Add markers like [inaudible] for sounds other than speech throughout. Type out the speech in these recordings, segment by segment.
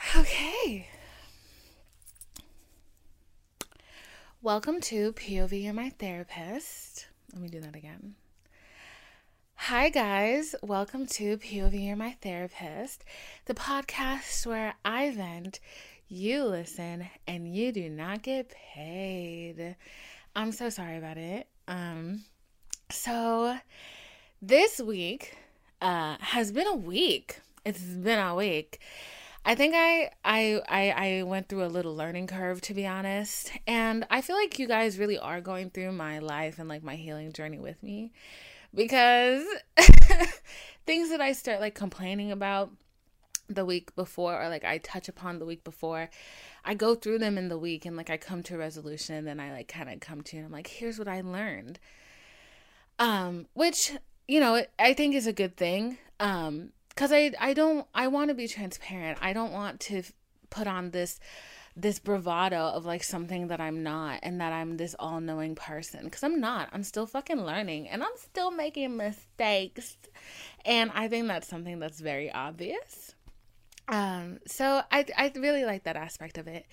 Okay. Welcome to POV and my therapist. Let me do that again. Hi, guys. Welcome to POV and my therapist, the podcast where I vent, you listen, and you do not get paid. I'm so sorry about it. Um, so this week uh, has been a week. It's been a week. I think I, I I I went through a little learning curve to be honest, and I feel like you guys really are going through my life and like my healing journey with me because [laughs] things that I start like complaining about the week before or like I touch upon the week before, I go through them in the week and like I come to a resolution and then I like kind of come to and I'm like here's what I learned. Um which you know, I think is a good thing. Um because I I don't I want to be transparent. I don't want to put on this this bravado of like something that I'm not and that I'm this all-knowing person because I'm not. I'm still fucking learning and I'm still making mistakes. And I think that's something that's very obvious. Um so I I really like that aspect of it.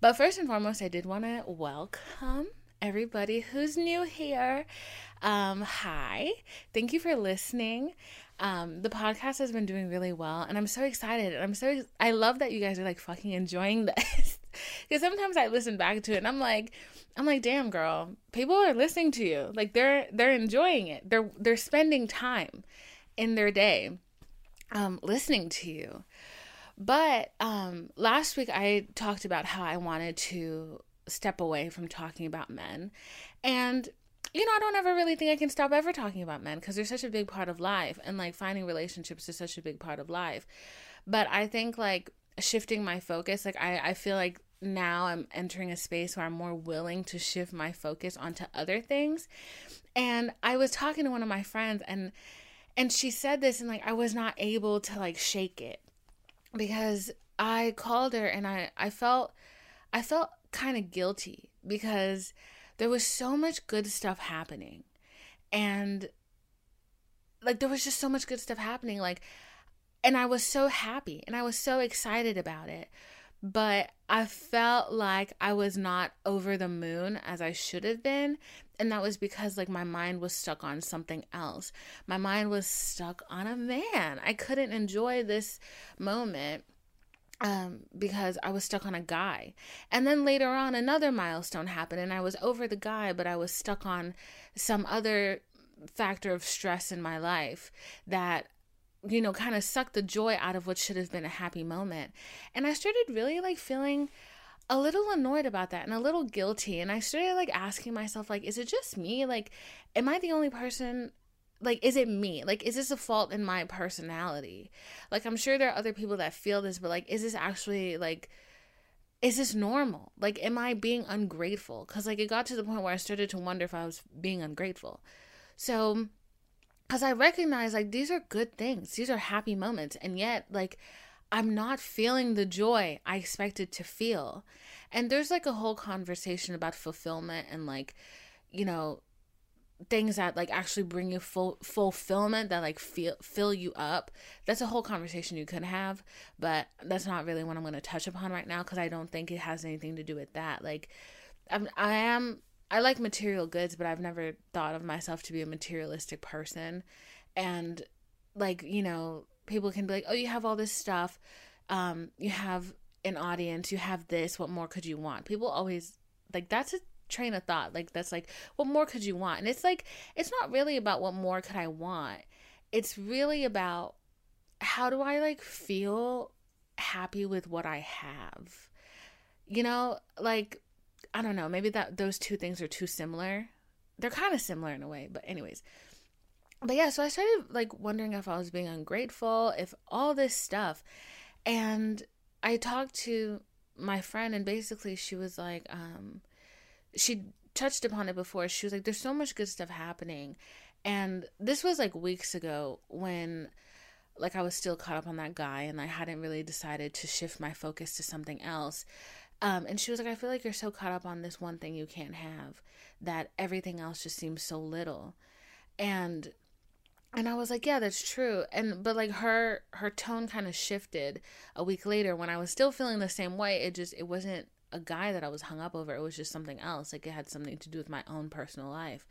But first and foremost, I did want to welcome everybody who's new here. Um hi. Thank you for listening. Um, the podcast has been doing really well, and I'm so excited. And I'm so I love that you guys are like fucking enjoying [laughs] this. Because sometimes I listen back to it, and I'm like, I'm like, damn, girl, people are listening to you. Like they're they're enjoying it. They're they're spending time in their day, um, listening to you. But um, last week I talked about how I wanted to step away from talking about men, and you know, I don't ever really think I can stop ever talking about men because they're such a big part of life and like finding relationships is such a big part of life. But I think like shifting my focus, like I, I feel like now I'm entering a space where I'm more willing to shift my focus onto other things. And I was talking to one of my friends and and she said this and like I was not able to like shake it because I called her and I I felt I felt kind of guilty because there was so much good stuff happening. And like there was just so much good stuff happening like and I was so happy and I was so excited about it. But I felt like I was not over the moon as I should have been. And that was because like my mind was stuck on something else. My mind was stuck on a man. I couldn't enjoy this moment um, because I was stuck on a guy. And then later on, another milestone happened, and I was over the guy, but I was stuck on some other factor of stress in my life that you know kind of sucked the joy out of what should have been a happy moment and i started really like feeling a little annoyed about that and a little guilty and i started like asking myself like is it just me like am i the only person like is it me? Like is this a fault in my personality? Like i'm sure there are other people that feel this but like is this actually like is this normal? Like am i being ungrateful? Because like it got to the point where i started to wonder if i was being ungrateful. So because i recognize like these are good things. These are happy moments. And yet like i'm not feeling the joy i expected to feel. And there's like a whole conversation about fulfillment and like you know things that like actually bring you full fulfillment that like feel fill you up that's a whole conversation you could have but that's not really what i'm going to touch upon right now because i don't think it has anything to do with that. Like I'm, i am i like material goods but i've never thought of myself to be a materialistic person. And like you know people can be like oh you have all this stuff. Um you have an audience. You have this. What more could you want? People always like that's a train of thought like that's like what more could you want? And it's like it's not really about what more could i want. It's really about how do i like feel happy with what i have? You know like i don't know maybe that those two things are too similar. They're kind of similar in a way but anyways. But yeah so i started like wondering if i was being ungrateful if all this stuff and I talked to my friend and basically she was like um she touched upon it before. She was like there's so much good stuff happening. And this was like weeks ago when like I was still caught up on that guy and I hadn't really decided to shift my focus to something else. Um, and she was like, I feel like you're so caught up on this one thing you can't have that everything else just seems so little. And and I was like, yeah, that's true. And but like her her tone kind of shifted a week later when I was still feeling the same way. It just it wasn't a guy that I was hung up over. It was just something else. Like it had something to do with my own personal life.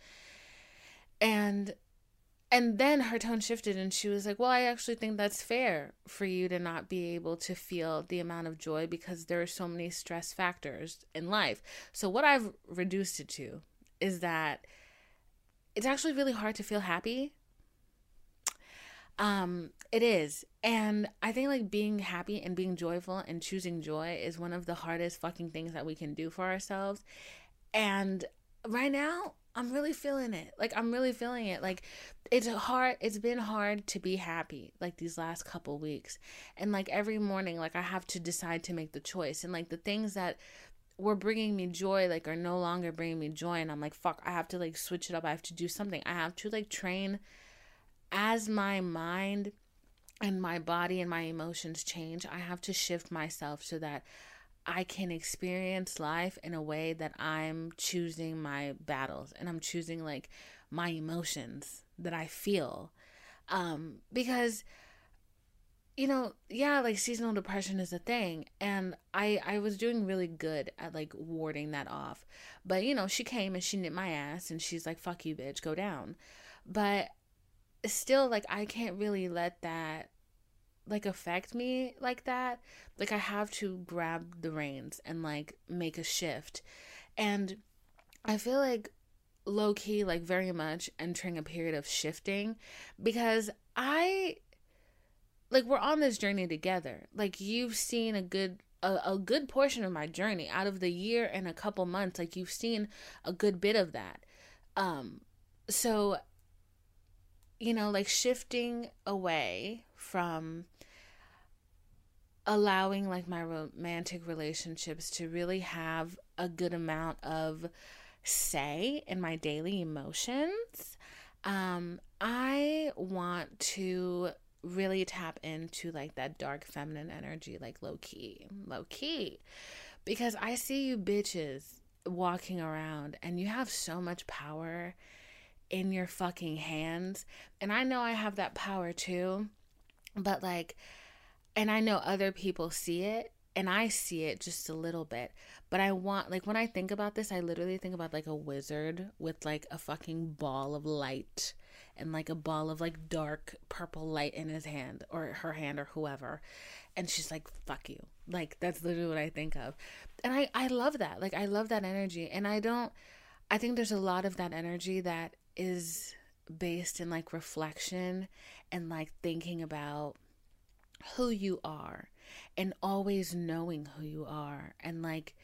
And and then her tone shifted and she was like, Well, I actually think that's fair for you to not be able to feel the amount of joy because there are so many stress factors in life. So, what I've reduced it to is that it's actually really hard to feel happy. Um, it is. And I think like being happy and being joyful and choosing joy is one of the hardest fucking things that we can do for ourselves. And right now, I'm really feeling it. Like I'm really feeling it. Like it's hard it's been hard to be happy like these last couple weeks. And like every morning like I have to decide to make the choice and like the things that were bringing me joy like are no longer bringing me joy and I'm like fuck, I have to like switch it up. I have to do something. I have to like train as my mind and my body and my emotions change. I have to shift myself so that I can experience life in a way that I'm choosing my battles and I'm choosing like my emotions that I feel. Um, because you know, yeah, like seasonal depression is a thing and I I was doing really good at like warding that off. But you know, she came and she nipped my ass and she's like fuck you bitch, go down. But still like I can't really let that like affect me like that. Like i have to grab the reins and like make a shift. And i feel like low key like very much entering a period of shifting because i like we're on this journey together. Like you've seen a good a, a good portion of my journey. Out of the year and a couple months like you've seen a good bit of that. Um so you know like shifting away from allowing like my romantic relationships to really have a good amount of say in my daily emotions. Um, I want to really tap into like that dark feminine energy, like low key, low key, because I see you bitches walking around and you have so much power in your fucking hands. And I know I have that power too, but like, and I know other people see it and I see it just a little bit. But I want like when I think about this, I literally think about like a wizard with like a fucking ball of light and like a ball of like dark purple light in his hand or her hand or whoever. And she's like, fuck you. Like that's literally what I think of. And I I love that. Like I love that energy and I don't I think there's a lot of that energy that is based in like reflection and like thinking about who you are and always knowing who you are and like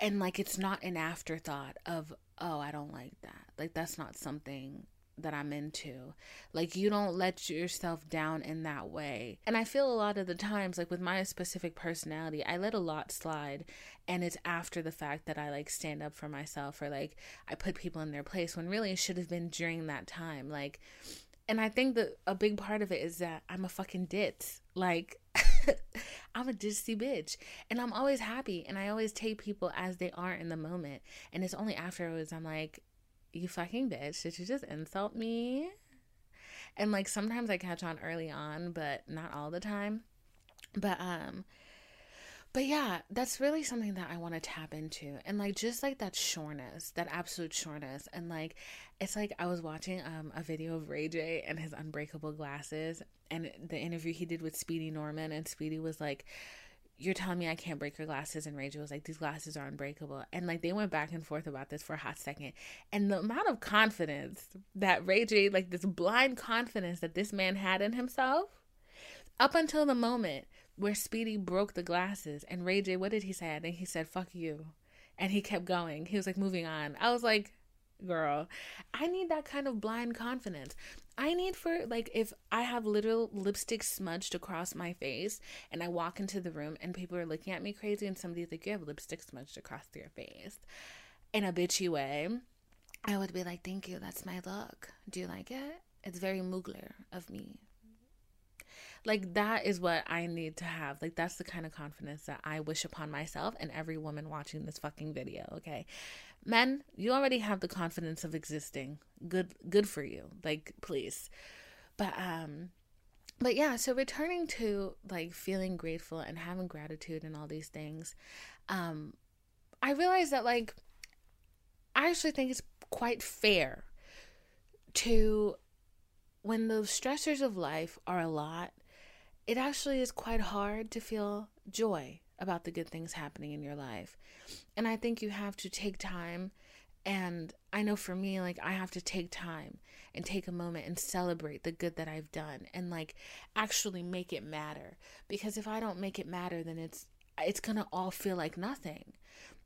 and like it's not an afterthought of oh I don't like that. Like that's not something that I'm into. Like you don't let yourself down in that way. And I feel a lot of the times like with my specific personality, I let a lot slide and it's after the fact that I like stand up for myself or like I put people in their place when really it should have been during that time. Like and I think that a big part of it is that I'm a fucking ditz. Like, [laughs] I'm a ditzy bitch. And I'm always happy. And I always take people as they are in the moment. And it's only afterwards I'm like, you fucking bitch. Did you just insult me? And like sometimes I catch on early on, but not all the time. But, um, but yeah, that's really something that I want to tap into. And like just like that sureness, that absolute sureness. And like it's like I was watching um a video of Ray J and his unbreakable glasses and the interview he did with Speedy Morman and Speedy was like you're telling me I can't break your glasses and J was like these glasses are unbreakable and like they went back and forth about this for a hot second and the amount of confidence that Ray J like this blind confidence that this man had in himself up until the moment where Speedy broke the glasses and Ray J, what did he say? I think he said, fuck you. And he kept going. He was like moving on. I was like, girl. I need that kind of blind confidence. I need for like if I have literal lipstick smudged across my face and I walk into the room and people are looking at me crazy and somebody's like, You have lipstick smudged across your face in a bitchy way, I would be like, Thank you, that's my look. Do you like it? It's very Mugler of me. Like that is what I need to have. Like that's the kind of confidence that I wish upon myself and every woman watching this fucking video, okay? Men, you already have the confidence of existing. Good good for you. Like please. But um but yeah, so returning to like feeling grateful and having gratitude and all these things, um I realized that like I actually think it's quite fair to when the stressors of life are a lot it actually is quite hard to feel joy about the good things happening in your life. And I think you have to take time. And I know for me, like, I have to take time and take a moment and celebrate the good that I've done and, like, actually make it matter. Because if I don't make it matter, then it's, it's gonna all feel like nothing.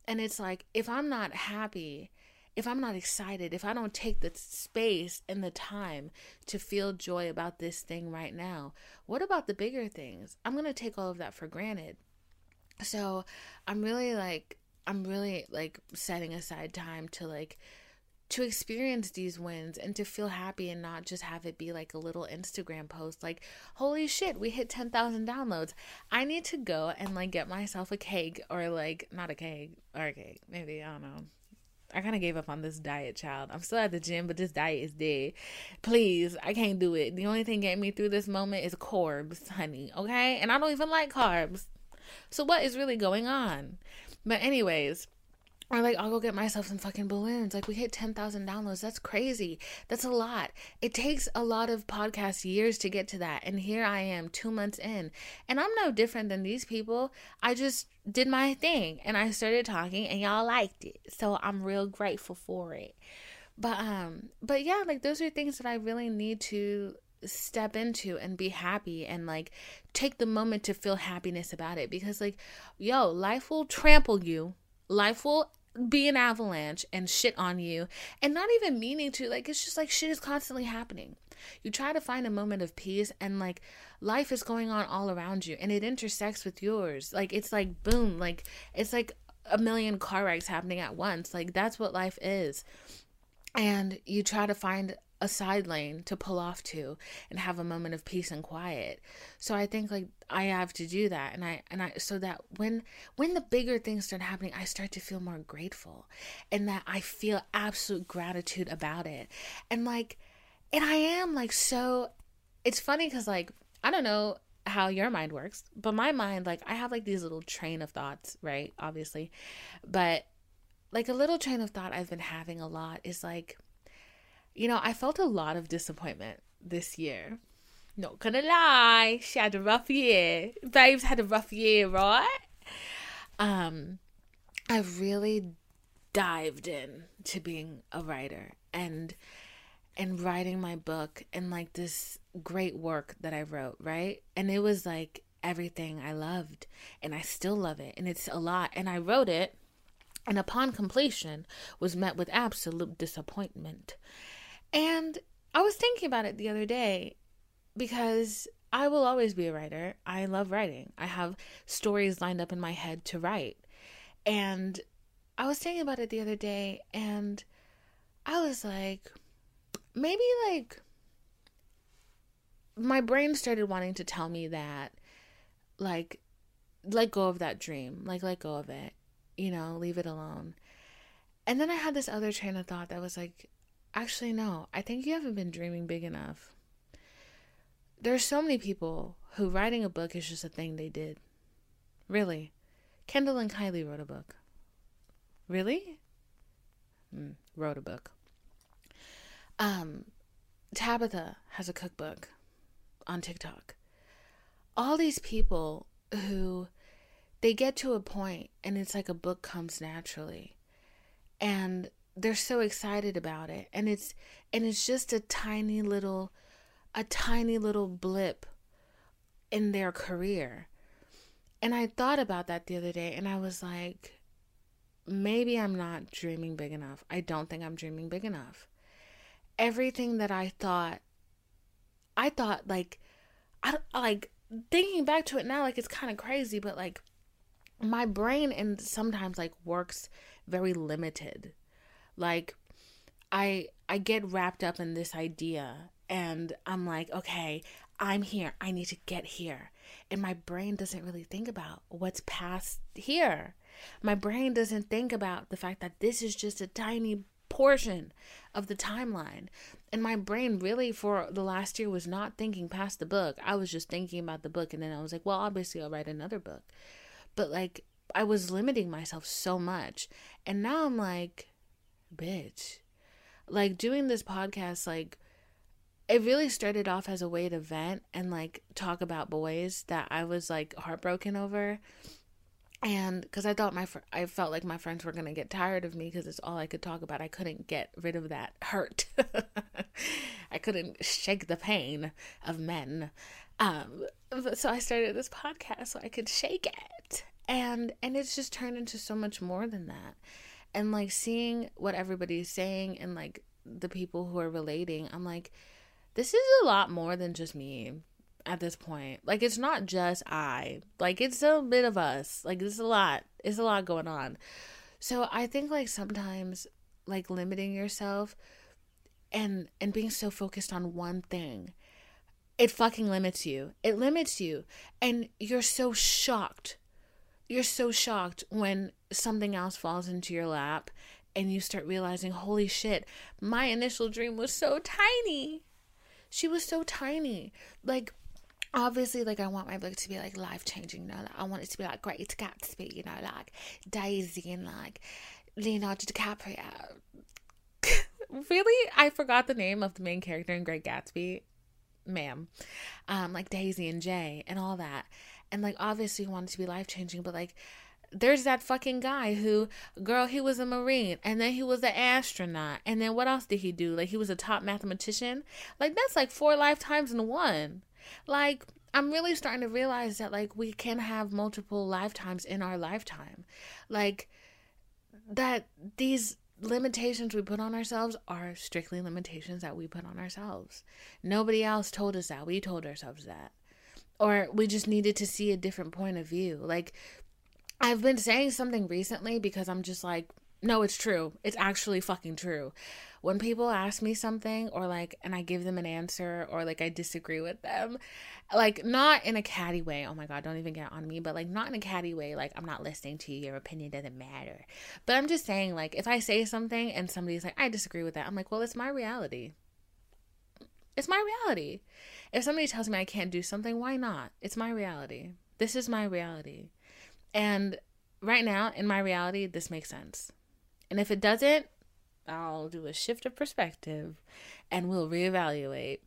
And it's like, if I'm not happy if I'm not excited, if I don't take the space and the time to feel joy about this thing right now, what about the bigger things? I'm going to take all of that for granted. So I'm really like, I'm really like setting aside time to like, to experience these wins and to feel happy and not just have it be like a little Instagram post like holy shit we hit 10,000 downloads I need to go and like get myself a cake or like not a cake or a cake maybe I don't know I kind of gave up on this diet, child. I'm still at the gym, but this diet is dead. Please, I can't do it. The only thing getting me through this moment is carbs, honey. Okay? And I don't even like carbs. So, what is really going on? But, anyways, or like I'll go get myself some fucking balloons. Like we hit 10,000 downloads. That's crazy. That's a lot. It takes a lot of podcast years to get to that. And here I am 2 months in. And I'm no different than these people. I just did my thing and I started talking and y'all liked it. So I'm real grateful for it. But um but yeah, like those are things that I really need to step into and be happy and like take the moment to feel happiness about it because like yo, life will trample you. Life will be an avalanche and shit on you and not even meaning to like it's just like shit is constantly happening. You try to find a moment of peace and like life is going on all around you and it intersects with yours. Like it's like boom like it's like a million car wrecks happening at once. Like that's what life is. And you try to find a side lane to pull off to and have a moment of peace and quiet. So I think like I have to do that and I and I so that when when the bigger things start happening I start to feel more grateful and that I feel absolute gratitude about it. And like and I am like so it's funny cuz like I don't know how your mind works, but my mind like I have like these little train of thoughts, right? Obviously. But like a little train of thought I've been having a lot is like you know, I felt a lot of disappointment this year. Not gonna lie, she had a rough year. Babes had a rough year, right? Um, I really dived in to being a writer and and writing my book and like this great work that I wrote, right? And it was like everything I loved and I still love it and it's a lot and I wrote it and upon completion was met with absolute disappointment and I was thinking about it the other day because I will always be a writer. I love writing. I have stories lined up in my head to write. And I was thinking about it the other day and I was like, maybe like my brain started wanting to tell me that, like, let go of that dream, like, let go of it, you know, leave it alone. And then I had this other train of thought that was like, Actually, no. I think you haven't been dreaming big enough. There's so many people who writing a book is just a thing they did. Really. Kendall and Kylie wrote a book. Really? Mm, wrote a book. Um, Tabitha has a cookbook on TikTok. All these people who they get to a point and it's like a book comes naturally. And they're so excited about it and it's and it's just a tiny little a tiny little blip in their career and i thought about that the other day and i was like maybe I'm not dreaming big enough. I don't think I'm dreaming big enough. Everything that I thought, I thought like, I like thinking back to it now, like it's kind of crazy, but like my brain and sometimes like works very limited. Like I I get wrapped up in this idea and I'm like, okay, I'm here. I need to get here. And my brain doesn't really think about what's past here. My brain doesn't think about the fact that this is just a tiny portion of the timeline. And my brain really for the last year was not thinking past the book. I was just thinking about the book and then I was like, well, obviously I'll write another book. But like I was limiting myself so much. And now I'm like, bitch. Like doing this podcast like it really started off as a way to vent and like talk about boys that I was like heartbroken over. And because I thought my, fr- I felt like my friends were gonna get tired of me because it's all I could talk about. I couldn't get rid of that hurt. [laughs] I couldn't shake the pain of men. Um, so I started this podcast so I could shake it, and and it's just turned into so much more than that. And like seeing what everybody's saying and like the people who are relating, I'm like this is a lot more than just me at this point. Like it's not just I. Like it's a bit of us. Like it's a lot. It's a lot going on. So I think like sometimes like limiting yourself and and being so focused on one thing it fucking limits you. It limits you and you're so shocked. You're so shocked when something else falls into your lap and you start realizing, holy shit, my initial dream was so tiny she was so tiny. Like, obviously, like, I want my book to be like life changing, you know, like, I want it to be like Great Gatsby, you know, like Daisy and like Leonardo DiCaprio. [laughs] really? I forgot the name of the main character in Great Gatsby, ma'am. Um, like Daisy and Jay and all that. And like, obviously, you want it to be life changing, but like, there's that fucking guy who girl he was a marine and then he was an astronaut and then what else did he do? Like he was a top mathematician? Like that's like four lifetimes in one. Like i'm really starting to realize that like we can have multiple lifetimes in our lifetime. Like that these limitations we put on ourselves are strictly limitations that we put on ourselves. Nobody else told us that. We told ourselves that or we just needed to see a different point of view like I've been saying something recently because I'm just like, no, it's true. It's actually fucking true. When people ask me something or like, and I give them an answer or like I disagree with them, like not in a catty way. Oh my God, don't even get on me, but like not in a catty way. Like I'm not listening to you. Your opinion doesn't matter. But I'm just saying, like, if I say something and somebody's like, I disagree with that, I'm like, well, it's my reality. It's my reality. If somebody tells me I can't do something, why not? It's my reality. This is my reality. And right now, in my reality, this makes sense. And if it doesn't, I'll do a shift of perspective and we'll reevaluate.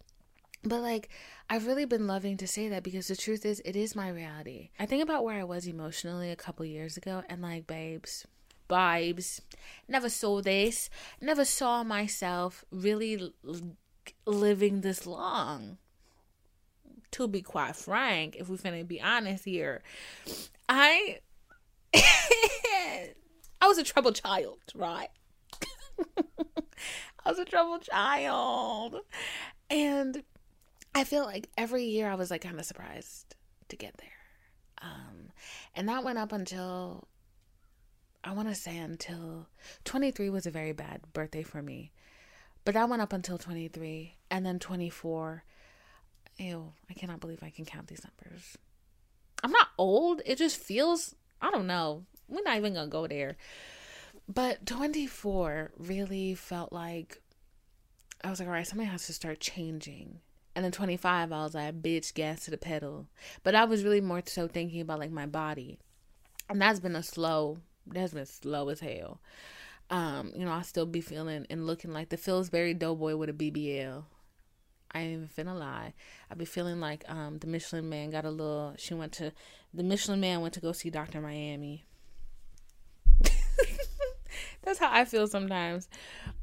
But like, I've really been loving to say that because the truth is, it is my reality. I think about where I was emotionally a couple years ago and like, babes, vibes, never saw this, never saw myself really living this long. To be quite frank, if we're gonna be honest here, I [laughs] I was a troubled child, right? [laughs] I was a troubled child. And I feel like every year I was like kind of surprised to get there. Um, and that went up until I want to say until 23 was a very bad birthday for me. But that went up until 23 and then 24. Ew, I cannot believe I can count these numbers. I'm not old. It just feels, I don't know. We're not even going to go there. But 24 really felt like I was like, all right, something has to start changing. And then 25, I was like, bitch, gas to the pedal. But I was really more so thinking about like my body. And that's been a slow, that's been slow as hell. Um, you know, I still be feeling and looking like the Pillsbury Doughboy with a BBL. I ain't even finna lie. I be feeling like um the Michelin Man got a little. She went to the Michelin Man went to go see Doctor Miami. [laughs] That's how I feel sometimes,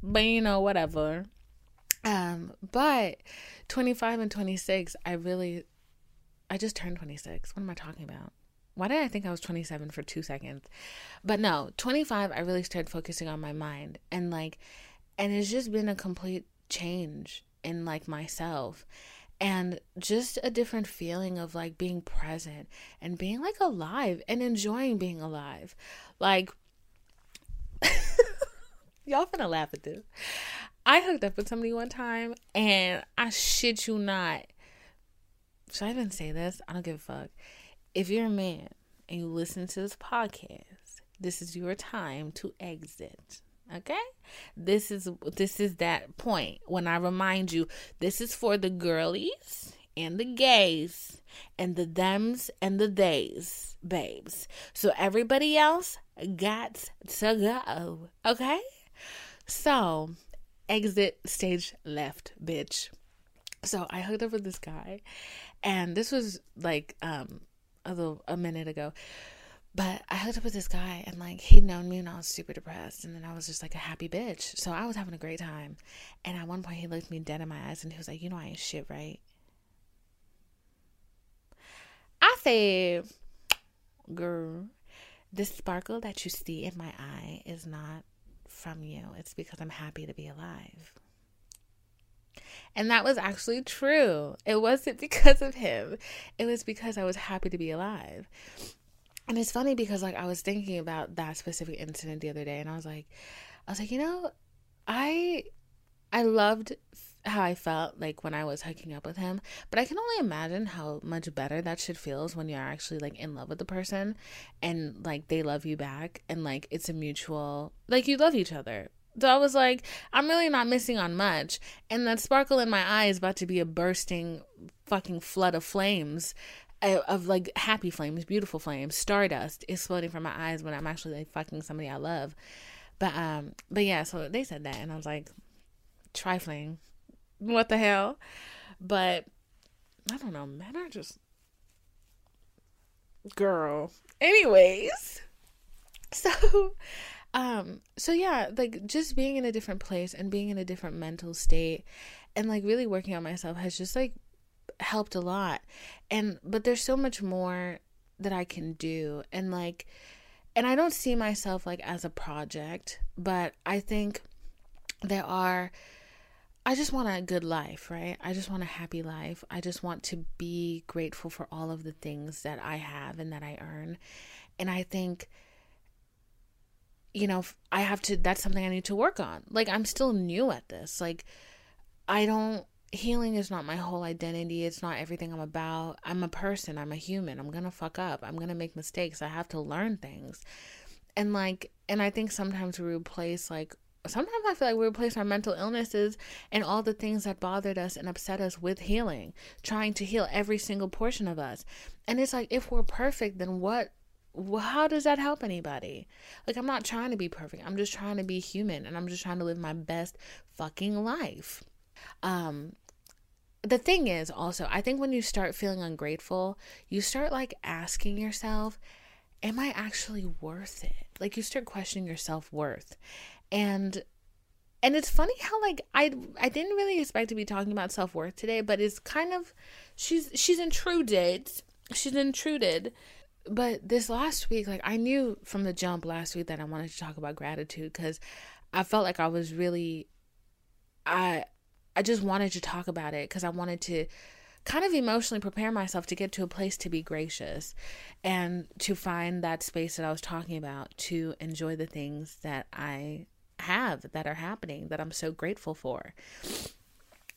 but you know whatever. Um, but twenty five and twenty six, I really, I just turned twenty six. What am I talking about? Why did I think I was 27 for two seconds? But no, 25, I really started focusing on my mind. And like, and it's just been a complete change in like myself and just a different feeling of like being present and being like alive and enjoying being alive. Like, [laughs] y'all finna laugh at this. I hooked up with somebody one time and I shit you not. Should I even say this? I don't give a fuck. If you're a man and you listen to this podcast, this is your time to exit. Okay? This is this is that point when I remind you this is for the girlies and the gays and the thems and the theys, babes. So everybody else got to go. Okay? So, exit stage left, bitch. So I hooked up with this guy, and this was like um a little a minute ago. But I hooked up with this guy and like he'd known me and I was super depressed and then I was just like a happy bitch. So I was having a great time. And at one point he looked me dead in my eyes and he was like, You know I ain't shit, right? I said, Girl, the sparkle that you see in my eye is not from you. It's because I'm happy to be alive. And that was actually true. It wasn't [laughs] because of him. It was because I was happy to be alive. And it's funny because like I was thinking about that specific incident the other day and I was like I was like, you know, I I loved how I felt like when I was hooking up with him, but I can only imagine how much better that shit feels when you're actually like in love with the person and like they love you back and like it's a mutual like you love each other. So I was like, I'm really not missing on much. And that sparkle in my eye is about to be a bursting fucking flood of flames of like happy flames, beautiful flames, stardust exploding from my eyes when I'm actually like fucking somebody I love. But um, but yeah, so they said that, and I was like, trifling, what the hell? But I don't know, men are just girl. Anyways, [laughs] so um, so yeah, like just being in a different place and being in a different mental state, and like really working on myself has just like helped a lot. And but there's so much more that I can do and like and I don't see myself like as a project, but I think there are I just want a good life, right? I just want a happy life. I just want to be grateful for all of the things that I have and that I earn. And I think you know, I have to that's something I need to work on. Like I'm still new at this. Like I don't healing is not my whole identity. It's not everything I'm about. I'm a person. I'm a human. I'm going to fuck up. I'm going to make mistakes. I have to learn things. And like, and I think sometimes we replace like, sometimes I feel like we replace our mental illnesses and all the things that bothered us and upset us with healing, trying to heal every single portion of us. And it's like, if we're perfect, then what how does that help anybody? Like, I'm not trying to be perfect. I'm just trying to be human and I'm just trying to live my best fucking life. Um, the thing is also, I think when you start feeling ungrateful, you start like asking yourself, am I actually worth it? Like you start questioning your self-worth. And and it's funny how like I I didn't really expect to be talking about self-worth today, but it's kind of she's she's intruded. She's intruded. But this last week, like I knew from the jump last week that I wanted to talk about gratitude cuz I felt like I was really I I just wanted to talk about it because I wanted to kind of emotionally prepare myself to get to a place to be gracious and to find that space that I was talking about to enjoy the things that I have that are happening that I'm so grateful for.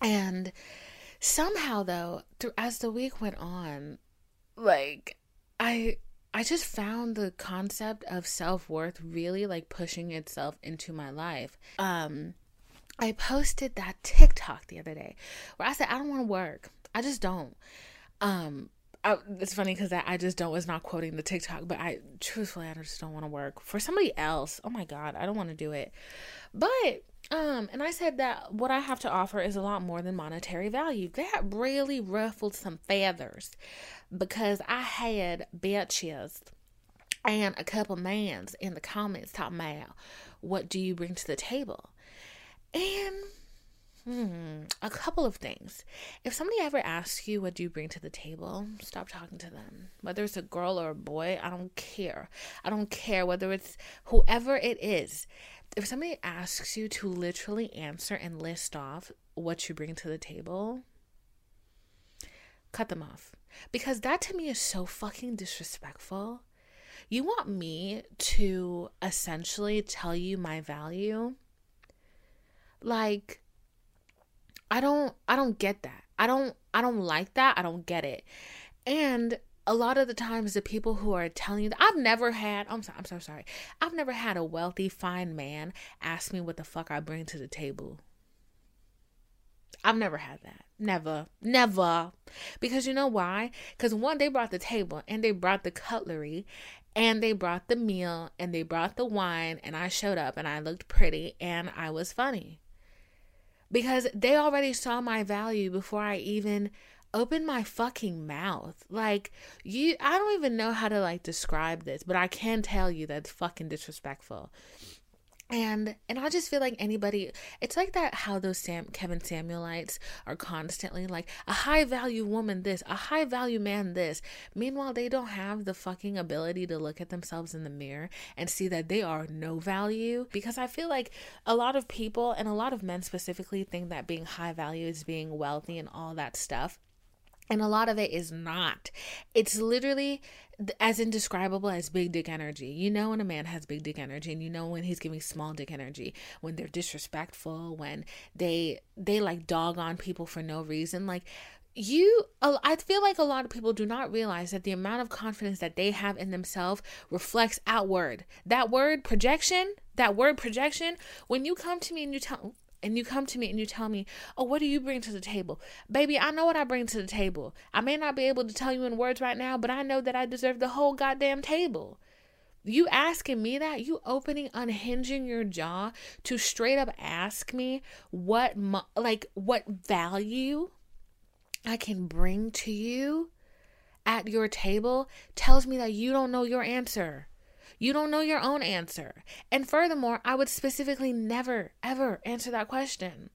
And somehow though, through, as the week went on, like I I just found the concept of self-worth really like pushing itself into my life. Um I posted that TikTok the other day where I said I don't want to work. I just don't. Um, I, it's funny because I, just don't was not quoting the TikTok, but I truthfully I just don't want to work for somebody else. Oh my god, I don't want to do it. But um, and I said that what I have to offer is a lot more than monetary value. That really ruffled some feathers because I had bitches and a couple mans in the comments talking about what do you bring to the table. And Hmm, a couple of things. If somebody ever asks you what do you bring to the table, stop talking to them. Whether it's a girl or a boy, I don't care. I don't care whether it's whoever it is. If somebody asks you to literally answer and list off what you bring to the table, cut them off. Because that to me is so fucking disrespectful. You want me to essentially tell you my value? Like, I don't I don't get that. I don't I don't like that. I don't get it. And a lot of the times the people who are telling you that I've never had I'm sorry, I'm so sorry. I've never had a wealthy fine man ask me what the fuck I bring to the table. I've never had that. Never. Never. Because you know why? Because one, they brought the table and they brought the cutlery and they brought the meal and they brought the wine and I showed up and I looked pretty and I was funny because they already saw my value before I even opened my fucking mouth. Like you I don't even know how to like describe this, but I can tell you that's fucking disrespectful. And and I just feel like anybody it's like that how those Sam Kevin Samuelites are constantly like a high value woman this, a high value man this. Meanwhile, they don't have the fucking ability to look at themselves in the mirror and see that they are no value because I feel like a lot of people and a lot of men specifically think that being high value is being wealthy and all that stuff. And a lot of it is not. It's literally as indescribable as big dick energy. You know when a man has big dick energy and you know when he's giving small dick energy, when they're disrespectful, when they they like dog on people for no reason. Like you i feel like a lot of people do not realize that the amount of confidence that they have in themselves reflects outward that word projection that word projection when you come to me and you tell and you come to me and you tell me, Oh, what do you bring to the table? Baby, I know what I bring to the table. I may not be able to tell you in words right now, but I know that I deserve the whole goddamn table. You asking me that, you opening, unhinging your jaw to straight up ask me what, like, what value I can bring to you at your table tells me that you don't know your answer. You don't know your own answer. And furthermore, I would specifically never, ever answer that question.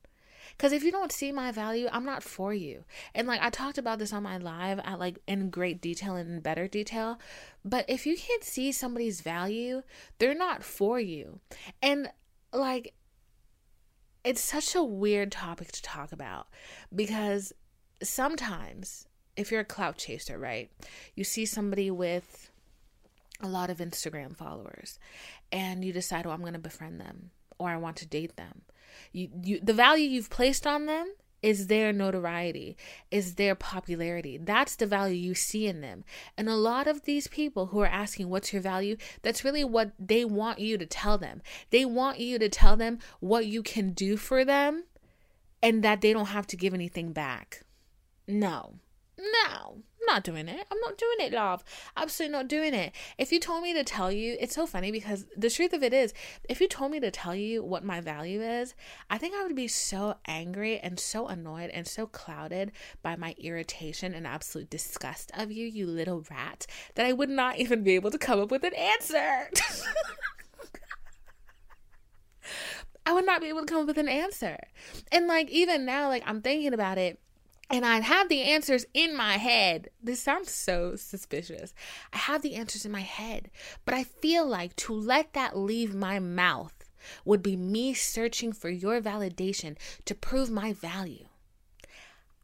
Because if you don't see my value, I'm not for you. And like I talked about this on my live at like in great detail and in better detail. But if you can't see somebody's value, they're not for you. And like it's such a weird topic to talk about because sometimes if you're a clout chaser, right? You see somebody with a lot of Instagram followers and you decide, oh, I'm going to befriend them or I want to date them. You, you, the value you've placed on them is their notoriety, is their popularity. That's the value you see in them. And a lot of these people who are asking, What's your value? That's really what they want you to tell them. They want you to tell them what you can do for them and that they don't have to give anything back. No, no, not doing it. I'm not doing it, love. Absolutely not doing it. If you told me to tell you, it's so funny because the truth of it is, if you told me to tell you what my value is, I think I would be so angry and so annoyed and so clouded by my irritation and absolute disgust of you, you little rat, that I would not even be able to come up with an answer. [laughs] I would not be able to come up with an answer. And like, even now, like, I'm thinking about it and I'd have the answers in my head. This sounds so suspicious. I have the answers in my head, but I feel like to let that leave my mouth would be me searching for your validation to prove my value.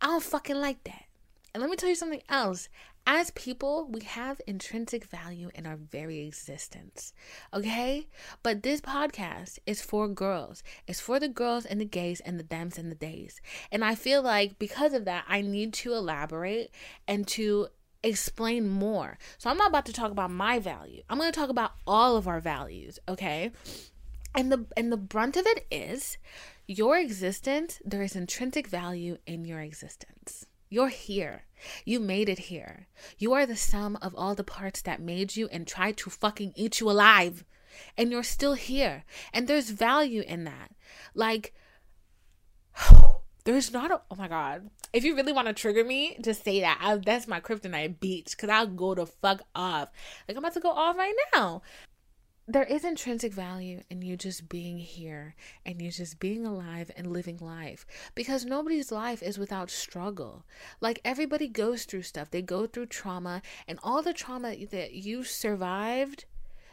I don't fucking like that. And let me tell you something else. As people, we have intrinsic value in our very existence. Okay? But this podcast is for girls. It's for the girls and the gays and the thems and the days. And I feel like because of that, I need to elaborate and to explain more. So I'm not about to talk about my value. I'm going to talk about all of our values, okay? And the and the brunt of it is your existence, there is intrinsic value in your existence. You're here. You made it here. You are the sum of all the parts that made you and tried to fucking eat you alive. And you're still here. And there's value in that. Like, [sighs] there's not a, oh my God. If you really want to trigger me, just say that. I, that's my kryptonite beach because I'll go to fuck off. Like, I'm about to go off right now. There is intrinsic value in you just being here and you just being alive and living life because nobody's life is without struggle. Like everybody goes through stuff, they go through trauma, and all the trauma that you survived.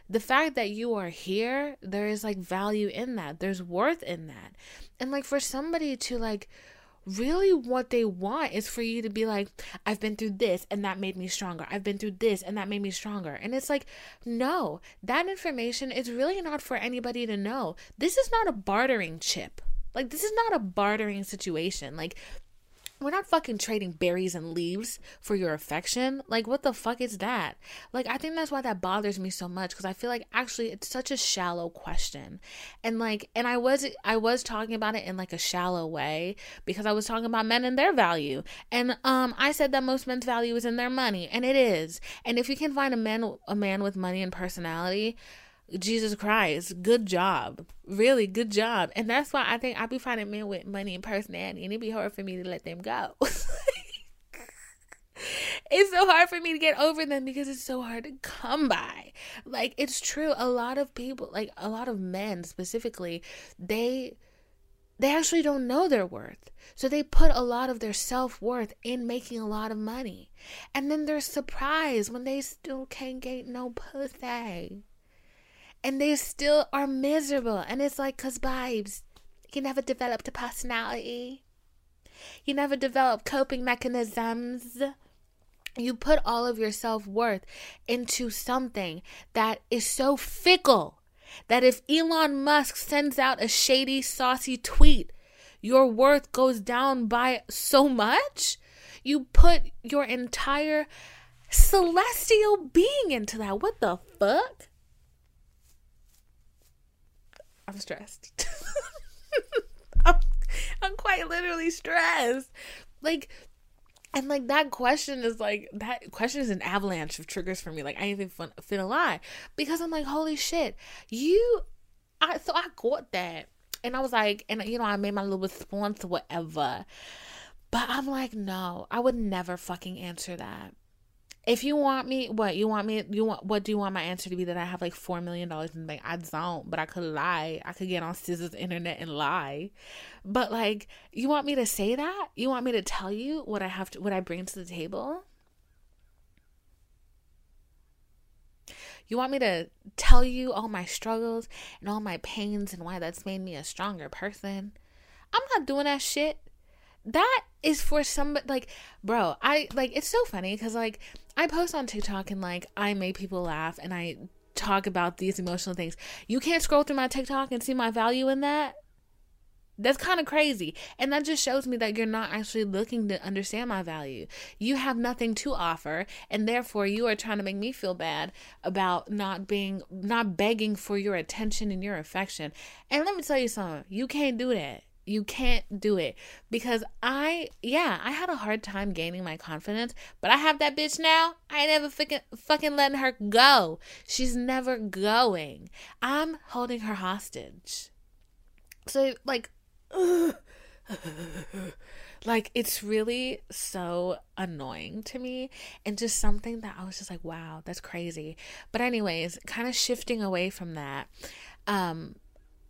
The fact that you are here, there is like value in that. There's worth in that. And like for somebody to like really what they want is for you to be like, I've been through this and that made me stronger. I've been through this and that made me stronger. And it's like, no, that information is really not for anybody to know. This is not a bartering chip. Like, this is not a bartering situation. Like, we're not fucking trading berries and leaves for your affection. Like, what the fuck is that? Like, I think that's why that bothers me so much because I feel like actually it's such a shallow question. And like, and I was, I was talking about it in like a shallow way because I was talking about men and their value. And, um, I said that most men's value is in their money and it is. And if you can find a man, a man with money and personality, Jesus Christ, good job. Really good job. And that's why I think I be finding men with money and personality, and it'd be hard for me to let them go. [laughs] it's so hard for me to get over them because it's so hard to come by. Like, it's true. A lot of people, like a lot of men specifically, they they actually don't know their worth. So they put a lot of their self worth in making a lot of money. And then they're surprised when they still can't get no pussy and they still are miserable. And it's like, because, vibes, you never developed a personality, you never developed coping mechanisms. You put all of your self worth into something that is so fickle that if Elon Musk sends out a shady, saucy tweet, your worth goes down by so much. You put your entire celestial being into that. What the fuck? I'm stressed. [laughs] I'm, I'm quite literally stressed. Like, and like that question is like that question is an avalanche of triggers for me. Like I ain't even fun, finna lie because I'm like, holy shit, you. I so I got that, and I was like, and you know, I made my little response, whatever. But I'm like, no, I would never fucking answer that. If you want me, what you want me, you want what do you want my answer to be that I have like four million dollars in the bank? I don't, but I could lie. I could get on Scissors Internet and lie. But like, you want me to say that? You want me to tell you what I have to, what I bring to the table? You want me to tell you all my struggles and all my pains and why that's made me a stronger person? I'm not doing that shit that is for somebody like bro i like it's so funny because like i post on tiktok and like i make people laugh and i talk about these emotional things you can't scroll through my tiktok and see my value in that that's kind of crazy. And that just shows me that you're not actually looking to understand my value. You have nothing to offer, and therefore you are trying to make me feel bad about not being, not begging for your attention and your affection. And let me tell you something you can't do that. You can't do it because I, yeah, I had a hard time gaining my confidence, but I have that bitch now. I ain't never fucking, fucking letting her go. She's never going. I'm holding her hostage. So, like, [sighs] like it's really so annoying to me and just something that I was just like, wow, that's crazy. But anyways, kind of shifting away from that. Um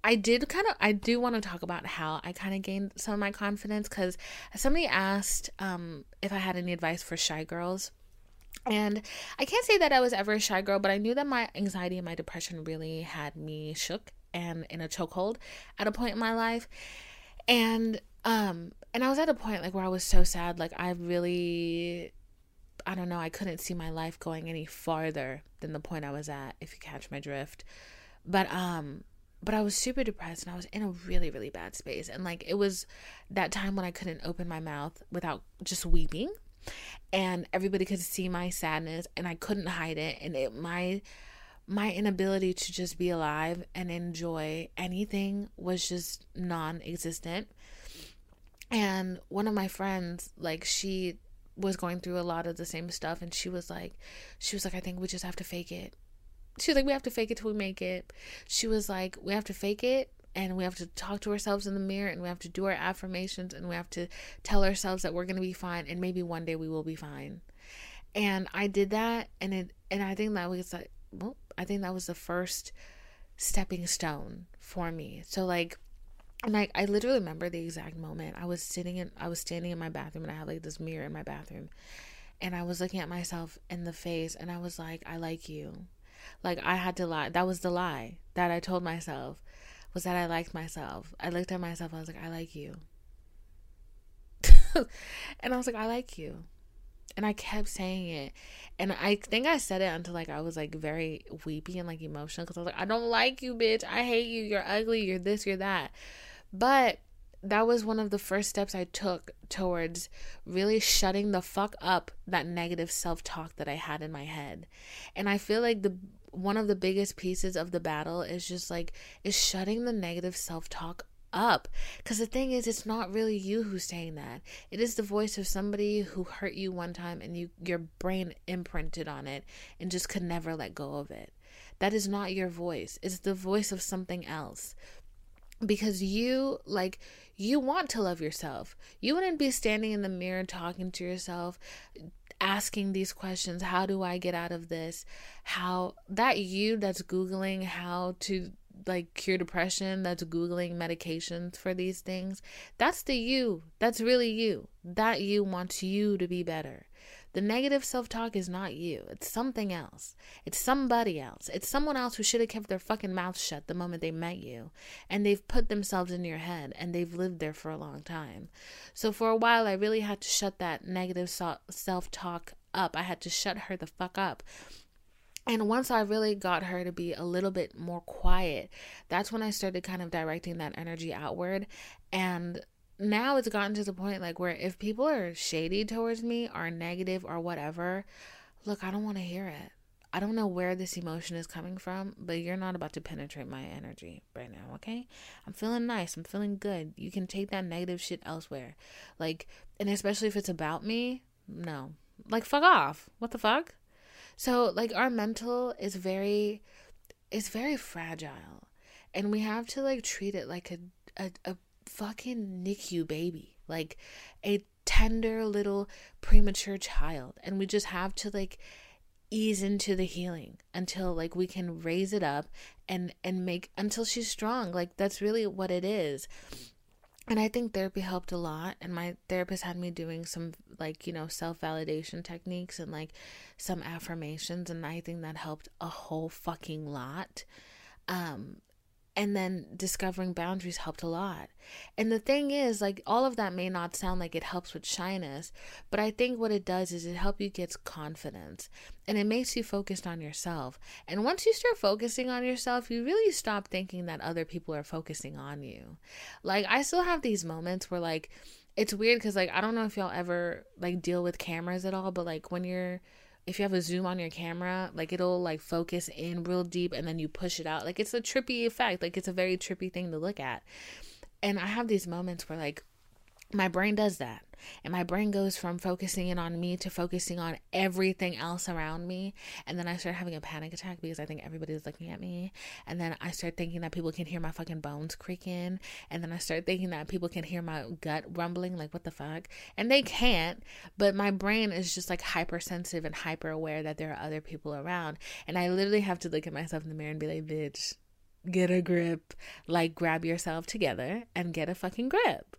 I did kind of I do want to talk about how I kind of gained some of my confidence cuz somebody asked um if I had any advice for shy girls. And I can't say that I was ever a shy girl, but I knew that my anxiety and my depression really had me shook and in a chokehold at a point in my life. And um and I was at a point like where I was so sad like I really I don't know, I couldn't see my life going any farther than the point I was at if you catch my drift. But um but I was super depressed and I was in a really, really bad space. And like it was that time when I couldn't open my mouth without just weeping. And everybody could see my sadness and I couldn't hide it. And it my my inability to just be alive and enjoy anything was just non existent. And one of my friends, like she was going through a lot of the same stuff and she was like she was like, I think we just have to fake it she was like, we have to fake it till we make it. She was like, we have to fake it and we have to talk to ourselves in the mirror and we have to do our affirmations and we have to tell ourselves that we're going to be fine and maybe one day we will be fine. And I did that and it and I think that was like well, I think that was the first stepping stone for me. So like and I, I literally remember the exact moment I was sitting in I was standing in my bathroom and I had like this mirror in my bathroom and I was looking at myself in the face and I was like, I like you. Like I had to lie. That was the lie that I told myself was that I liked myself. I looked at myself, I was like, I like you. [laughs] and I was like, I like you. And I kept saying it. And I think I said it until like I was like very weepy and like emotional because I was like, I don't like you, bitch. I hate you. You're ugly. You're this, you're that. But that was one of the first steps I took towards really shutting the fuck up that negative self talk that I had in my head. And I feel like the one of the biggest pieces of the battle is just like is shutting the negative self talk up. Because the thing is it's not really you who's saying that. It is the voice of somebody who hurt you one time and you your brain imprinted on it and just could never let go of it. That is not your voice. It's the voice of something else. Because you like you want to love yourself. You wouldn't be standing in the mirror talking to yourself asking these questions how do i get out of this? How that you that's googling how to like cure depression that's googling medications for these things that's the you that's really you. That you wants you to be better the negative self talk is not you. It's something else. It's somebody else. It's someone else who should have kept their fucking mouth shut the moment they met you. And they've put themselves in your head and they've lived there for a long time. So for a while, I really had to shut that negative self talk up. I had to shut her the fuck up. And once I really got her to be a little bit more quiet, that's when I started kind of directing that energy outward. And now it's gotten to the point like where if people are shady towards me or negative or whatever, look, I don't want to hear it. I don't know where this emotion is coming from, but you're not about to penetrate my energy right now, okay? I'm feeling nice. I'm feeling good. You can take that negative shit elsewhere. Like, and especially if it's about me, no. Like, fuck off. What the fuck? So, like, our mental is very, is very fragile. And we have to, like, treat it like a, a, a fucking NICU baby, like a tender little premature child. And we just have to like ease into the healing until like we can raise it up and and make until she's strong. Like that's really what it is. And i think therapy helped a lot. And my therapist had me doing some like you know self-validation techniques and like some affirmations. And i think that helped a whole fucking lot. Um and then discovering boundaries helped a lot. And the thing is, like, all of that may not sound like it helps with shyness, but I think what it does is it helps you get confidence and it makes you focused on yourself. And once you start focusing on yourself, you really stop thinking that other people are focusing on you. Like, I still have these moments where, like, it's weird because, like, I don't know if y'all ever, like, deal with cameras at all, but, like, when you're, if you have a zoom on your camera, like it'll like focus in real deep and then you push it out. Like it's a trippy effect. Like it's a very trippy thing to look at. And I have these moments where like my brain does that and my brain goes from focusing in on me to focusing on everything else around me. And then i start having a panic attack because i think everybody's looking at me. And then i start thinking that people can hear my fucking bones creaking. And then i start thinking that people can hear my gut rumbling like what the fuck? And they can't but my brain is just like hypersensitive and hyper aware that there are other people around. And i literally have to look at myself in the mirror and be like bitch get a grip. Like grab yourself together and get a fucking grip.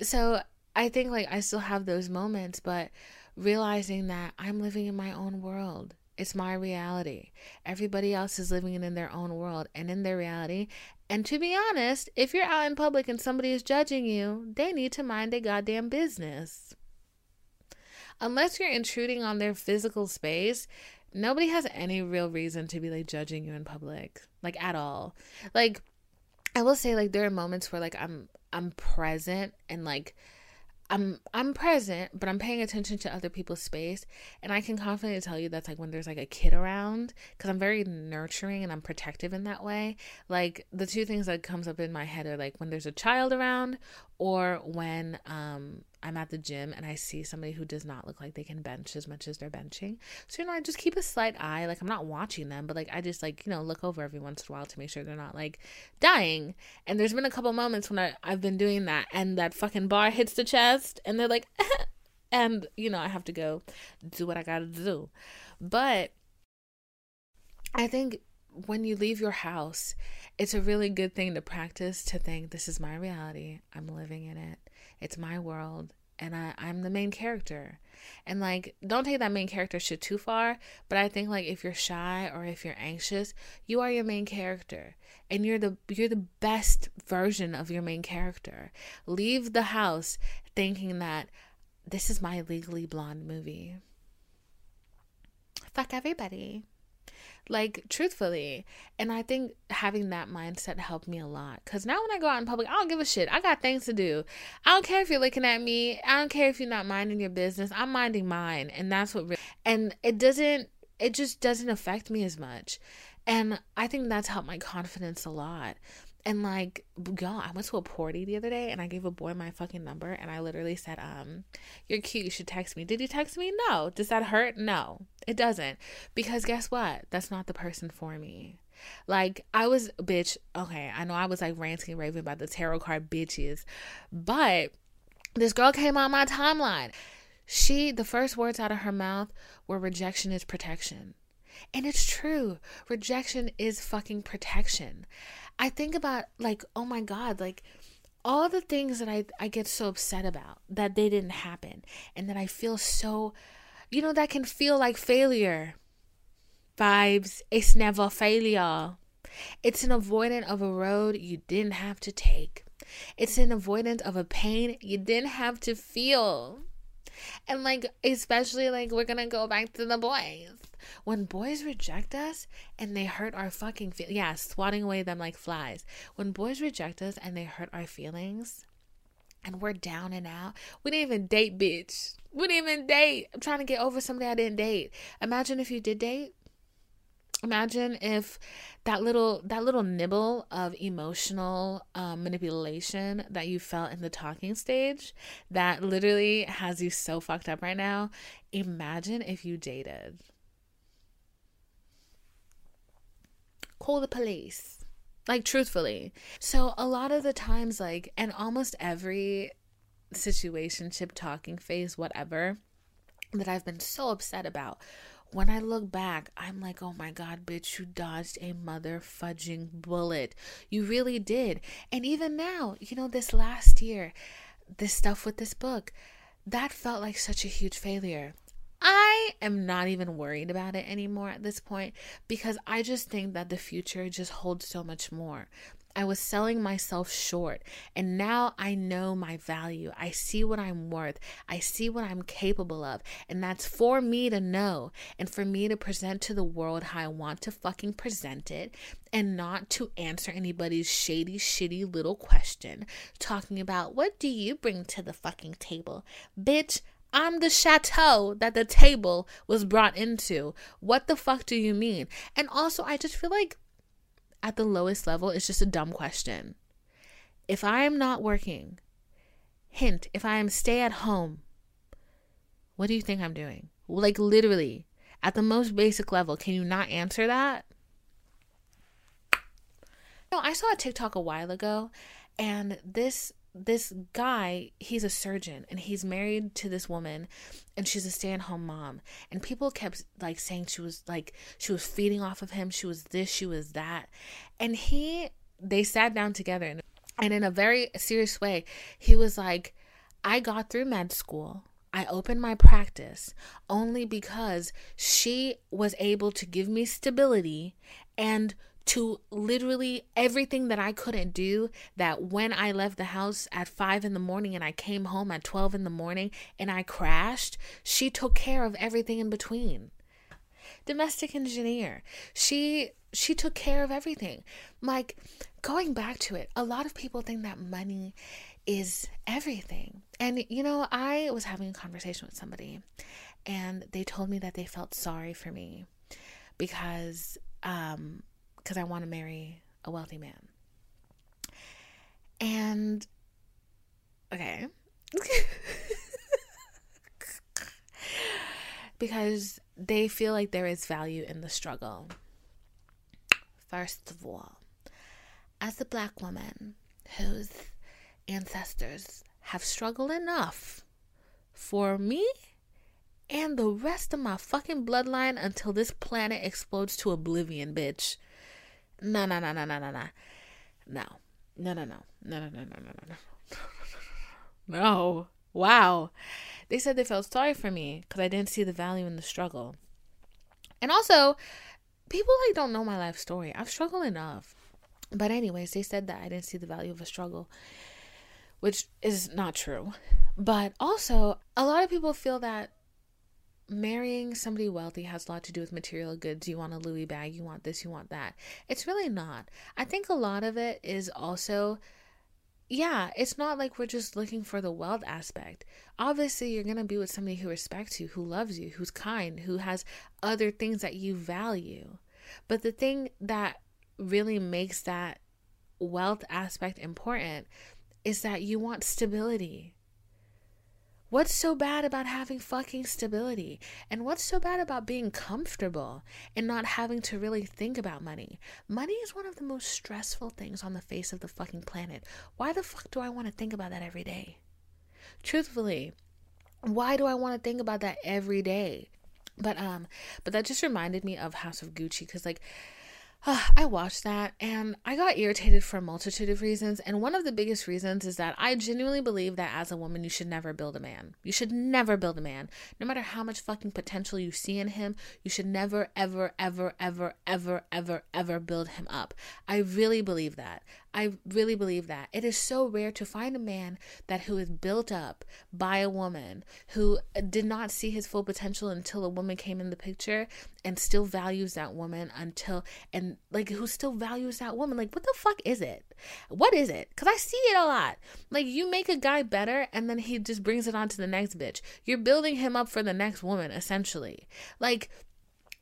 So I think like I still have those moments, but realizing that I'm living in my own world. It's my reality. Everybody else is living in their own world and in their reality. And to be honest, if you're out in public and somebody is judging you, they need to mind their goddamn business. Unless you're intruding on their physical space, nobody has any real reason to be like judging you in public, like at all. Like I will say like there are moments where like I'm I'm present and like I'm I'm present, but I'm paying attention to other people's space, and I can confidently tell you that's like when there's like a kid around, because I'm very nurturing and I'm protective in that way. Like the two things that comes up in my head are like when there's a child around, or when um I'm at the gym and I see somebody who does not look like they can bench as much as they're benching. So, you know, I just keep a slight eye. Like, I'm not watching them, but like, I just like, you know, look over every once in a while to make sure they're not like dying. And there's been a couple moments when I, I've been doing that and that fucking bar hits the chest and they're like, [laughs] and, you know, I have to go do what I gotta do. But I think when you leave your house, it's a really good thing to practice to think this is my reality. I'm living in it. It's my world and I, I'm the main character. And like, don't take that main character shit too far. But I think like if you're shy or if you're anxious, you are your main character, and you're the you're the best version of your main character. Leave the house thinking that this is my Legally Blonde movie. Fuck everybody. Like, truthfully. And I think having that mindset helped me a lot. Because now when I go out in public, I don't give a shit. I got things to do. I don't care if you're looking at me. I don't care if you're not minding your business. I'm minding mine. And that's what, really, and it doesn't, it just doesn't affect me as much. And I think that's helped my confidence a lot. And like, y'all, I went to a party the other day and I gave a boy my fucking number and I literally said, um, you're cute, you should text me. Did you text me? No. Does that hurt? No, it doesn't. Because guess what? That's not the person for me. Like, I was, bitch, okay, I know I was like ranting and raving about the tarot card bitches, but this girl came on my timeline. She, the first words out of her mouth were rejection is protection. And it's true. Rejection is fucking protection. I think about like, oh my God, like all the things that I, I get so upset about that they didn't happen and that I feel so, you know, that can feel like failure. Vibes, it's never failure. It's an avoidance of a road you didn't have to take. It's an avoidance of a pain you didn't have to feel. And like, especially like, we're gonna go back to the boys when boys reject us and they hurt our fucking feelings, yeah, swatting away them like flies. When boys reject us and they hurt our feelings and we're down and out, we didn't even date, bitch. We didn't even date. I'm trying to get over somebody I didn't date. Imagine if you did date. Imagine if that little that little nibble of emotional um, manipulation that you felt in the talking stage that literally has you so fucked up right now. Imagine if you dated. Call the police. Like, truthfully. So, a lot of the times, like, and almost every situationship, talking phase, whatever, that I've been so upset about, when I look back, I'm like, oh my God, bitch, you dodged a mother fudging bullet. You really did. And even now, you know, this last year, this stuff with this book, that felt like such a huge failure. I am not even worried about it anymore at this point because I just think that the future just holds so much more. I was selling myself short, and now I know my value. I see what I'm worth. I see what I'm capable of, and that's for me to know and for me to present to the world how I want to fucking present it and not to answer anybody's shady, shitty little question talking about what do you bring to the fucking table? Bitch, I'm the chateau that the table was brought into. What the fuck do you mean? And also, I just feel like at the lowest level, it's just a dumb question. If I am not working, hint, if I am stay at home, what do you think I'm doing? Like, literally, at the most basic level, can you not answer that? No, I saw a TikTok a while ago, and this this guy, he's a surgeon and he's married to this woman and she's a stay-at-home mom. And people kept like saying she was like she was feeding off of him, she was this, she was that. And he they sat down together and, and in a very serious way, he was like, I got through med school. I opened my practice only because she was able to give me stability and to literally everything that I couldn't do. That when I left the house at five in the morning and I came home at 12 in the morning and I crashed, she took care of everything in between. Domestic engineer. She she took care of everything. Like going back to it, a lot of people think that money is everything. And you know, I was having a conversation with somebody and they told me that they felt sorry for me because um because I want to marry a wealthy man. And okay. [laughs] because they feel like there is value in the struggle. First of all, as a black woman whose ancestors have struggled enough for me and the rest of my fucking bloodline until this planet explodes to oblivion, bitch No, no, no, no, no, no, no. No. No, no, no. No, no, no, no, no, no, no. No. Wow. They said they felt sorry for me because I didn't see the value in the struggle. And also, people like don't know my life story. I've struggled enough. But anyways, they said that I didn't see the value of a struggle, which is not true. But also, a lot of people feel that marrying somebody wealthy has a lot to do with material goods. You want a Louis bag, you want this, you want that. It's really not. I think a lot of it is also yeah, it's not like we're just looking for the wealth aspect. Obviously, you're going to be with somebody who respects you, who loves you, who's kind, who has other things that you value. But the thing that really makes that wealth aspect important is that you want stability. What's so bad about having fucking stability? And what's so bad about being comfortable and not having to really think about money? Money is one of the most stressful things on the face of the fucking planet. Why the fuck do I want to think about that every day? Truthfully, why do I want to think about that every day? But um but that just reminded me of House of Gucci cuz like [sighs] I watched that and I got irritated for a multitude of reasons. And one of the biggest reasons is that I genuinely believe that as a woman, you should never build a man. You should never build a man. No matter how much fucking potential you see in him, you should never, ever, ever, ever, ever, ever, ever build him up. I really believe that. I really believe that. It is so rare to find a man that who is built up by a woman who did not see his full potential until a woman came in the picture and still values that woman until and like who still values that woman. Like what the fuck is it? What is it? Cuz I see it a lot. Like you make a guy better and then he just brings it on to the next bitch. You're building him up for the next woman essentially. Like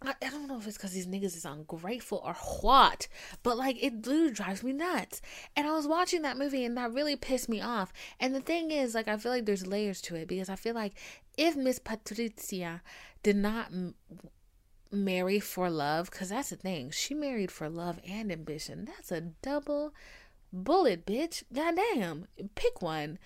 I, I don't know if it's because these niggas is ungrateful or what, but like it literally drives me nuts. And I was watching that movie and that really pissed me off. And the thing is, like, I feel like there's layers to it because I feel like if Miss Patricia did not m- marry for love, because that's the thing, she married for love and ambition. That's a double bullet, bitch. Goddamn, pick one.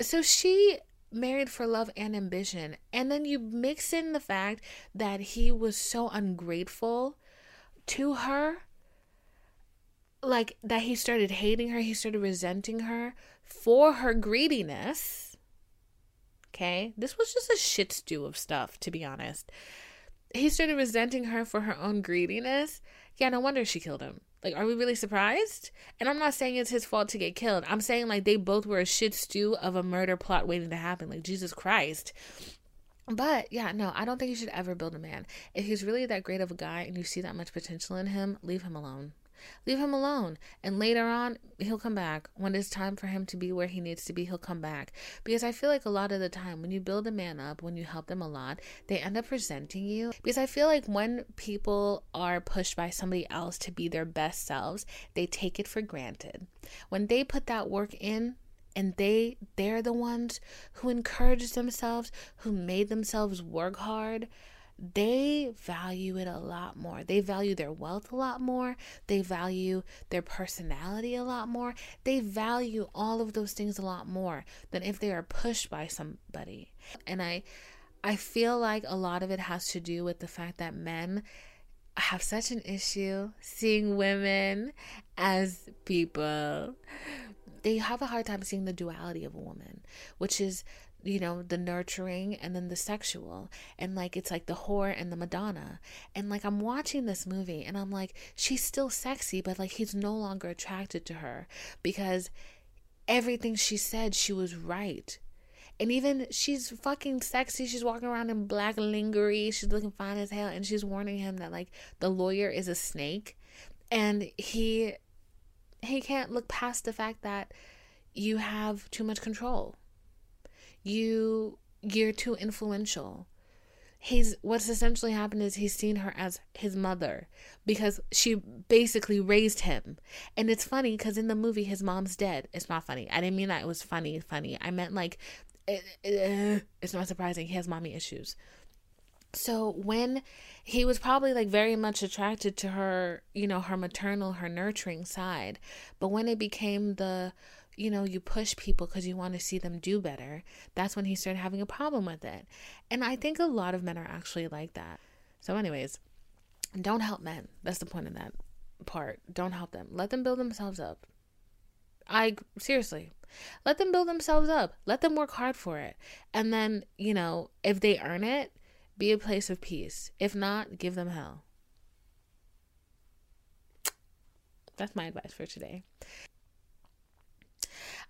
So she married for love and ambition. And then you mix in the fact that he was so ungrateful to her. Like that he started hating her, he started resenting her for her greediness. Okay? This was just a shit stew of stuff, to be honest. He started resenting her for her own greediness. Yeah, no wonder she killed him. Like, are we really surprised? And I'm not saying it's his fault to get killed. I'm saying like they both were a shit stew of a murder plot waiting to happen. Like Jesus Christ. But yeah, no, I don't think you should ever build a man. If he's really that great of a guy and you see that much potential in him, leave him alone. Leave him alone. And later on, he'll come back. When it's time for him to be where he needs to be, he'll come back. Because I feel like a lot of the time, when you build a man up, when you help them a lot, they end up resenting you. Because I feel like when people are pushed by somebody else to be their best selves, they take it for granted. When they put that work in, and they they're the ones who encouraged themselves who made themselves work hard they value it a lot more. They value their wealth a lot more. They value their personality a lot more. They value all of those things a lot more than if they are pushed by somebody. And I I feel like a lot of it has to do with the fact that men have such an issue seeing women as people. They have a hard time seeing the duality of a woman, which is you know the nurturing and then the sexual and like it's like the whore and the madonna and like i'm watching this movie and i'm like she's still sexy but like he's no longer attracted to her because everything she said she was right and even she's fucking sexy. She's walking around in black lingerie. She's looking fine as hell. And she's warning him that like the lawyer is a snake. And he he can't look past the fact that you have too much control you you're too influential. He's what's essentially happened is he's seen her as his mother because she basically raised him. And it's funny because in the movie his mom's dead. It's not funny. I didn't mean that. It was funny funny. I meant like it, it, it's not surprising. He has mommy issues. So when he was probably like very much attracted to her you know her maternal her nurturing side. But when it became the you know, you push people because you want to see them do better, that's when he started having a problem with it. And I think a lot of men are actually like that. So, anyways, don't help men. That's the point of that part. Don't help them. Let them build themselves up. I seriously, let them build themselves up. Let them work hard for it. And then, you know, if they earn it, be a place of peace. If not, give them hell. That's my advice for today.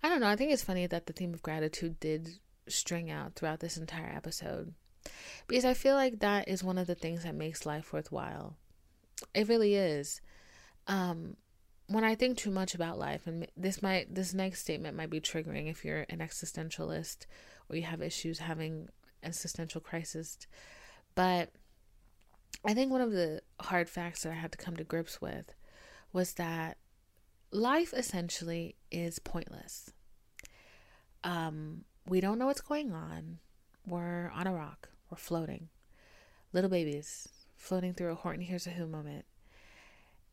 I don't know. I think it's funny that the theme of gratitude did string out throughout this entire episode because I feel like that is one of the things that makes life worthwhile. It really is. Um, when I think too much about life, and this might this next statement might be triggering if you're an existentialist or you have issues having existential crisis, but I think one of the hard facts that I had to come to grips with was that life essentially is pointless. Um, we don't know what's going on. We're on a rock. We're floating. Little babies floating through a Horton Hears a Who moment.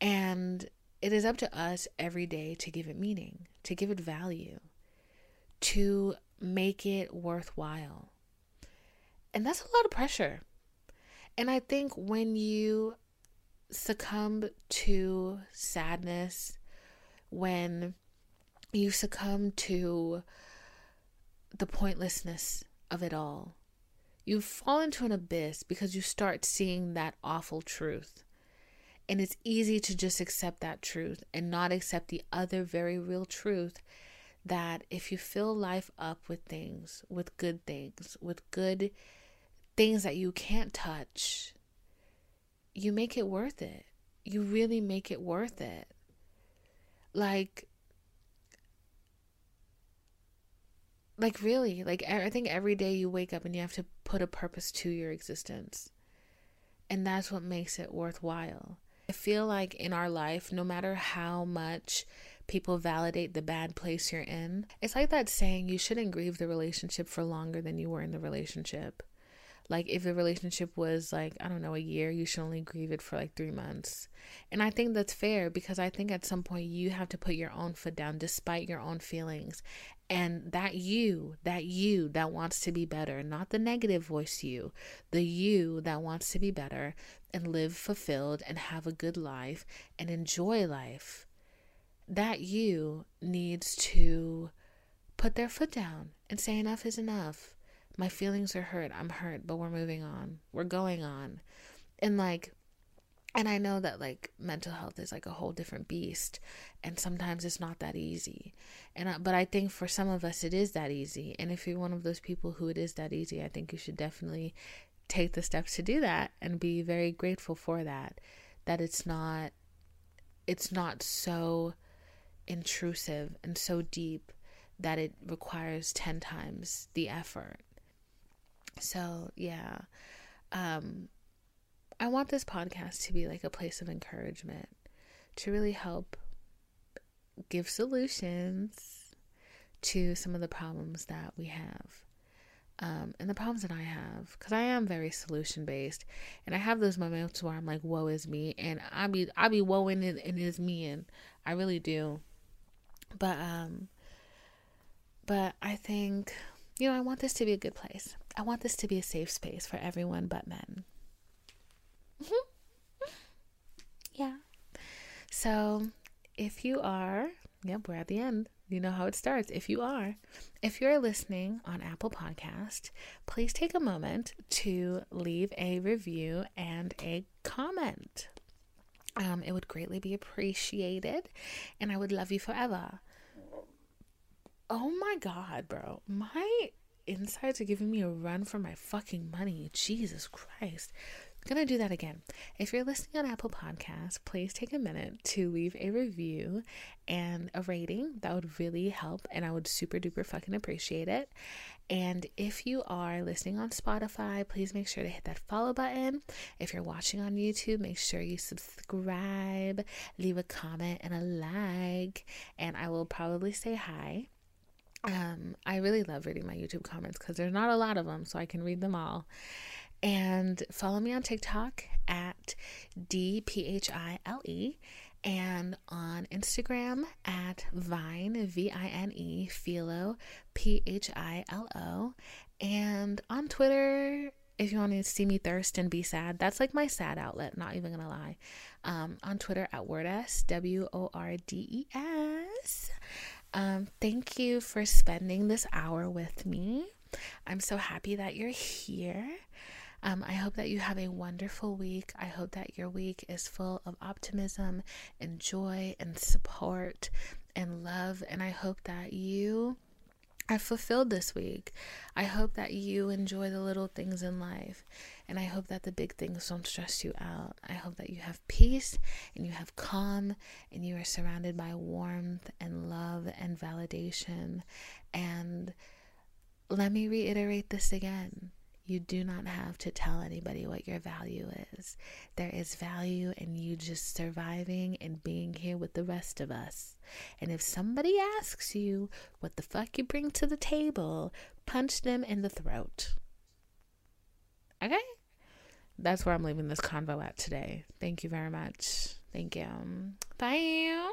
And it is up to us every day to give it meaning, to give it value, to make it worthwhile. And that's a lot of pressure. And I think when you succumb to sadness, when you succumb to the pointlessness of it all, you fall into an abyss because you start seeing that awful truth. And it's easy to just accept that truth and not accept the other very real truth that if you fill life up with things, with good things, with good things that you can't touch, you make it worth it. You really make it worth it. Like, like really, like I think every day you wake up and you have to put a purpose to your existence. And that's what makes it worthwhile. I feel like in our life, no matter how much people validate the bad place you're in, it's like that saying you shouldn't grieve the relationship for longer than you were in the relationship. Like if the relationship was like, I don't know, a year, you should only grieve it for like three months. And I think that's fair because I think at some point you have to put your own foot down despite your own feelings. And that you, that you that wants to be better, not the negative voice you, the you that wants to be better and live fulfilled and have a good life and enjoy life, that you needs to put their foot down and say enough is enough my feelings are hurt. I'm hurt, but we're moving on. We're going on. And like, and I know that like mental health is like a whole different beast, and sometimes it's not that easy. And I, but I think for some of us it is that easy. And if you're one of those people who it is that easy, I think you should definitely take the steps to do that and be very grateful for that. That it's not, it's not so intrusive and so deep that it requires 10 times the effort so, yeah. Um, I want this podcast to be like a place of encouragement to really help give solutions to some of the problems that we have. Um, and the problems that I have, because I am very solution based, and I have those moments where I'm like, "Woe is me," and I be I be woeing and it is me, and I really do. But um, but I think you know I want this to be a good place. I want this to be a safe space for everyone but men. Mm-hmm. [laughs] yeah. So, if you are, yep, we're at the end. You know how it starts. If you are, if you're listening on Apple Podcast, please take a moment to leave a review and a comment. Um, it would greatly be appreciated, and I would love you forever. Oh my god, bro. My insides are giving me a run for my fucking money. Jesus Christ. I'm gonna do that again. If you're listening on Apple Podcasts, please take a minute to leave a review and a rating. That would really help, and I would super duper fucking appreciate it. And if you are listening on Spotify, please make sure to hit that follow button. If you're watching on YouTube, make sure you subscribe, leave a comment and a like, and I will probably say hi. Um, I really love reading my YouTube comments because there's not a lot of them, so I can read them all. And follow me on TikTok at DPHILE and on Instagram at Vine, V I N E, Philo, P H I L O, and on Twitter if you want to see me thirst and be sad, that's like my sad outlet, not even gonna lie. Um, on Twitter at WordS, W O R D E S. Um, thank you for spending this hour with me. I'm so happy that you're here. Um, I hope that you have a wonderful week. I hope that your week is full of optimism and joy and support and love. And I hope that you are fulfilled this week. I hope that you enjoy the little things in life. And I hope that the big things don't stress you out. I hope that you have peace and you have calm and you are surrounded by warmth and love and validation. And let me reiterate this again you do not have to tell anybody what your value is. There is value in you just surviving and being here with the rest of us. And if somebody asks you what the fuck you bring to the table, punch them in the throat. Okay? That's where I'm leaving this convo at today. Thank you very much. Thank you. Bye.